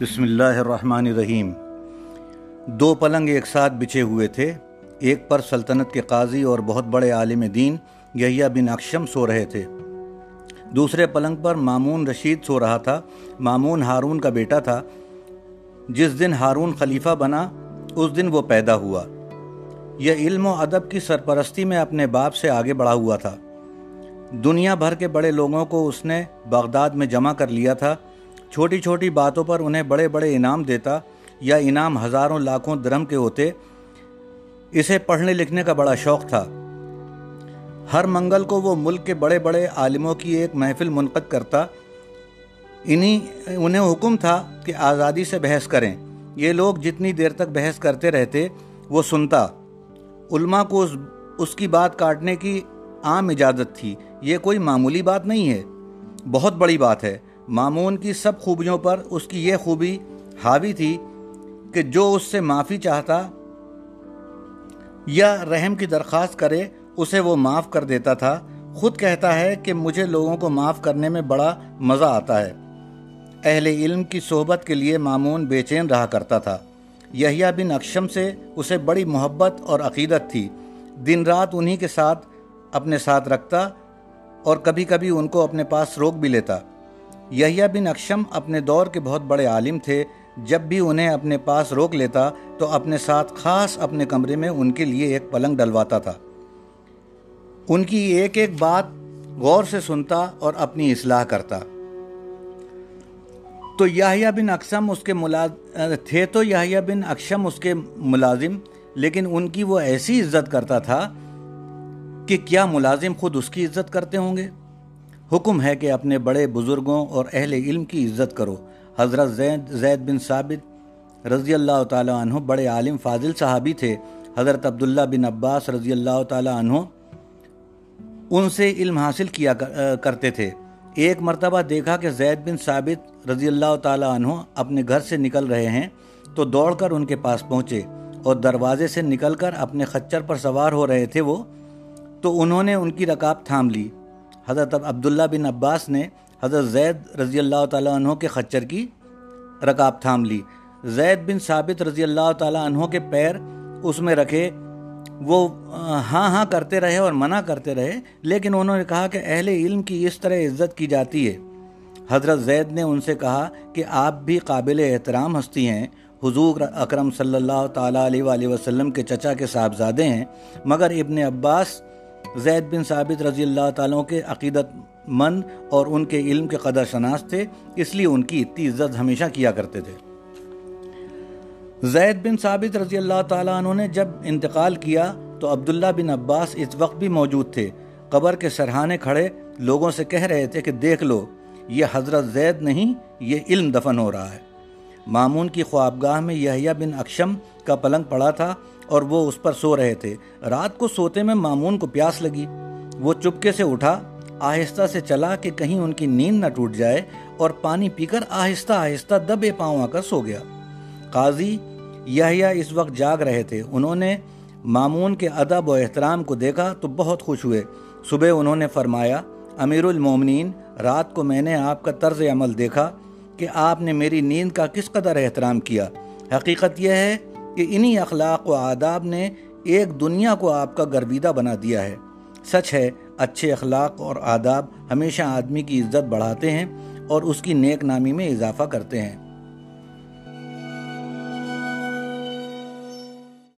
بسم اللہ الرحمن الرحیم۔ دو پلنگ ایک ساتھ بچھے ہوئے تھے۔ ایک پر سلطنت کے قاضی اور بہت بڑے عالم دین یحییٰ بن اکشم سو رہے تھے۔ دوسرے پلنگ پر مامون رشید سو رہا تھا۔ مامون ہارون کا بیٹا تھا۔ جس دن ہارون خلیفہ بنا، اس دن وہ پیدا ہوا۔ یہ علم و ادب کی سرپرستی میں اپنے باپ سے آگے بڑھا ہوا تھا۔ دنیا بھر کے بڑے لوگوں کو اس نے بغداد میں جمع کر لیا تھا۔ چھوٹی چھوٹی باتوں پر انہیں بڑے بڑے انعام دیتا یا انعام ہزاروں لاکھوں درم کے ہوتے، اسے پڑھنے لکھنے کا بڑا شوق تھا۔ ہر منگل کو وہ ملک کے بڑے بڑے عالموں کی ایک محفل منعقد کرتا۔ انہی، انہیں حکم تھا کہ آزادی سے بحث کریں۔ یہ لوگ جتنی دیر تک بحث کرتے رہتے، وہ سنتا۔ علماء کو اس اس کی بات کاٹنے کی عام اجازت تھی۔ یہ کوئی معمولی بات نہیں ہے۔ بہت بڑی بات ہے۔ مامون کی سب خوبیوں پر اس کی یہ خوبی حاوی تھی کہ جو اس سے معافی چاہتا یا رحم کی درخواست کرے، اسے وہ معاف کر دیتا تھا۔ خود کہتا ہے کہ مجھے لوگوں کو معاف کرنے میں بڑا مزہ آتا ہے۔ اہل علم کی صحبت کے لیے مامون بے چین رہا کرتا تھا۔ یحییٰ بن اکشم سے اسے بڑی محبت اور عقیدت تھی۔ دن رات انہی کے ساتھ اپنے ساتھ رکھتا اور کبھی کبھی ان کو اپنے پاس روک بھی لیتا۔ یحییٰ بن اکشم اپنے دور کے بہت بڑے عالم تھے۔ جب بھی انہیں اپنے پاس روک لیتا تو اپنے ساتھ خاص اپنے کمرے میں ان کے لیے ایک پلنگ ڈلواتا تھا۔ ان کی ایک ایک بات غور سے سنتا اور اپنی اصلاح کرتا۔ تو یحییٰ بن اکشم اس کے ملازم، تھے تو یحییٰ بن اکشم اس کے ملازم، لیکن ان کی وہ ایسی عزت کرتا تھا کہ کیا ملازم خود اس کی عزت کرتے ہوں گے؟ حکم ہے کہ اپنے بڑے بزرگوں اور اہل علم کی عزت کرو۔ حضرت زید زید بن ثابت رضی اللہ تعالیٰ عنہ بڑے عالم، فاضل صحابی تھے۔ حضرت عبداللہ بن عباس رضی اللہ تعالیٰ عنہ ان سے علم حاصل کیا کرتے تھے۔ ایک مرتبہ دیکھا کہ زید بن ثابت رضی اللہ تعالیٰ عنہ اپنے گھر سے نکل رہے ہیں تو دوڑ کر ان کے پاس پہنچے اور دروازے سے نکل کر اپنے خچر پر سوار ہو رہے تھے وہ۔ تو انہوں نے ان کی رکاب تھام لی۔ حضرت عبداللہ بن عباس نے حضرت زید رضی اللہ تعالیٰ عنہ کے خچر کی رکاب تھام لی۔ زید بن ثابت رضی اللہ تعالیٰ عنہ کے پیر اس میں رکھے۔ وہ ہاں ہاں کرتے رہے اور منع کرتے رہے، لیکن انہوں نے کہا کہ اہل علم کی اس طرح عزت کی جاتی ہے۔ حضرت زید نے ان سے کہا کہ آپ بھی قابل احترام ہستی ہیں۔ حضور اکرم صلی اللہ تعالیٰ علیہ وآلہ وسلم کے چچا کے صاحبزادے ہیں، مگر ابن عباس زید بن ثابت رضی اللہ تعالیٰ کے عقیدت مند اور ان کے علم کے قدر شناس تھے، اس لیے ان کی اتنی عزت ہمیشہ کیا کرتے تھے۔ زید بن ثابت رضی اللہ تعالیٰ عنہ نے جب انتقال کیا تو عبداللہ بن عباس اس وقت بھی موجود تھے۔ قبر کے سرحانے کھڑے، لوگوں سے کہہ رہے تھے کہ دیکھ لو، یہ حضرت زید نہیں، یہ علم دفن ہو رہا ہے۔ مامون کی خوابگاہ میں یحییٰ بن اکشم کا پلنگ پڑا تھا اور وہ اس پر سو رہے تھے۔ رات کو سوتے میں مامون کو پیاس لگی۔ وہ چپکے سے اٹھا، آہستہ سے چلا کہ کہیں ان کی نیند نہ ٹوٹ جائے اور پانی پی کر آہستہ آہستہ دبے پاؤں آ کر سو گیا۔ قاضی یحییٰ اس وقت جاگ رہے تھے۔ انہوں نے مامون کے ادب و احترام کو دیکھا تو بہت خوش ہوئے۔ صبح انہوں نے فرمایا امیر المومنین رات کو میں نے آپ کا طرز عمل دیکھا۔ کہ آپ نے میری نیند کا کس قدر احترام کیا؟ حقیقت یہ ہے کہ انہی اخلاق و آداب نے ایک دنیا کو آپ کا گرویدہ بنا دیا ہے۔ سچ ہے، اچھے اخلاق اور آداب ہمیشہ آدمی کی عزت بڑھاتے ہیں اور اس کی نیک نامی میں اضافہ کرتے ہیں۔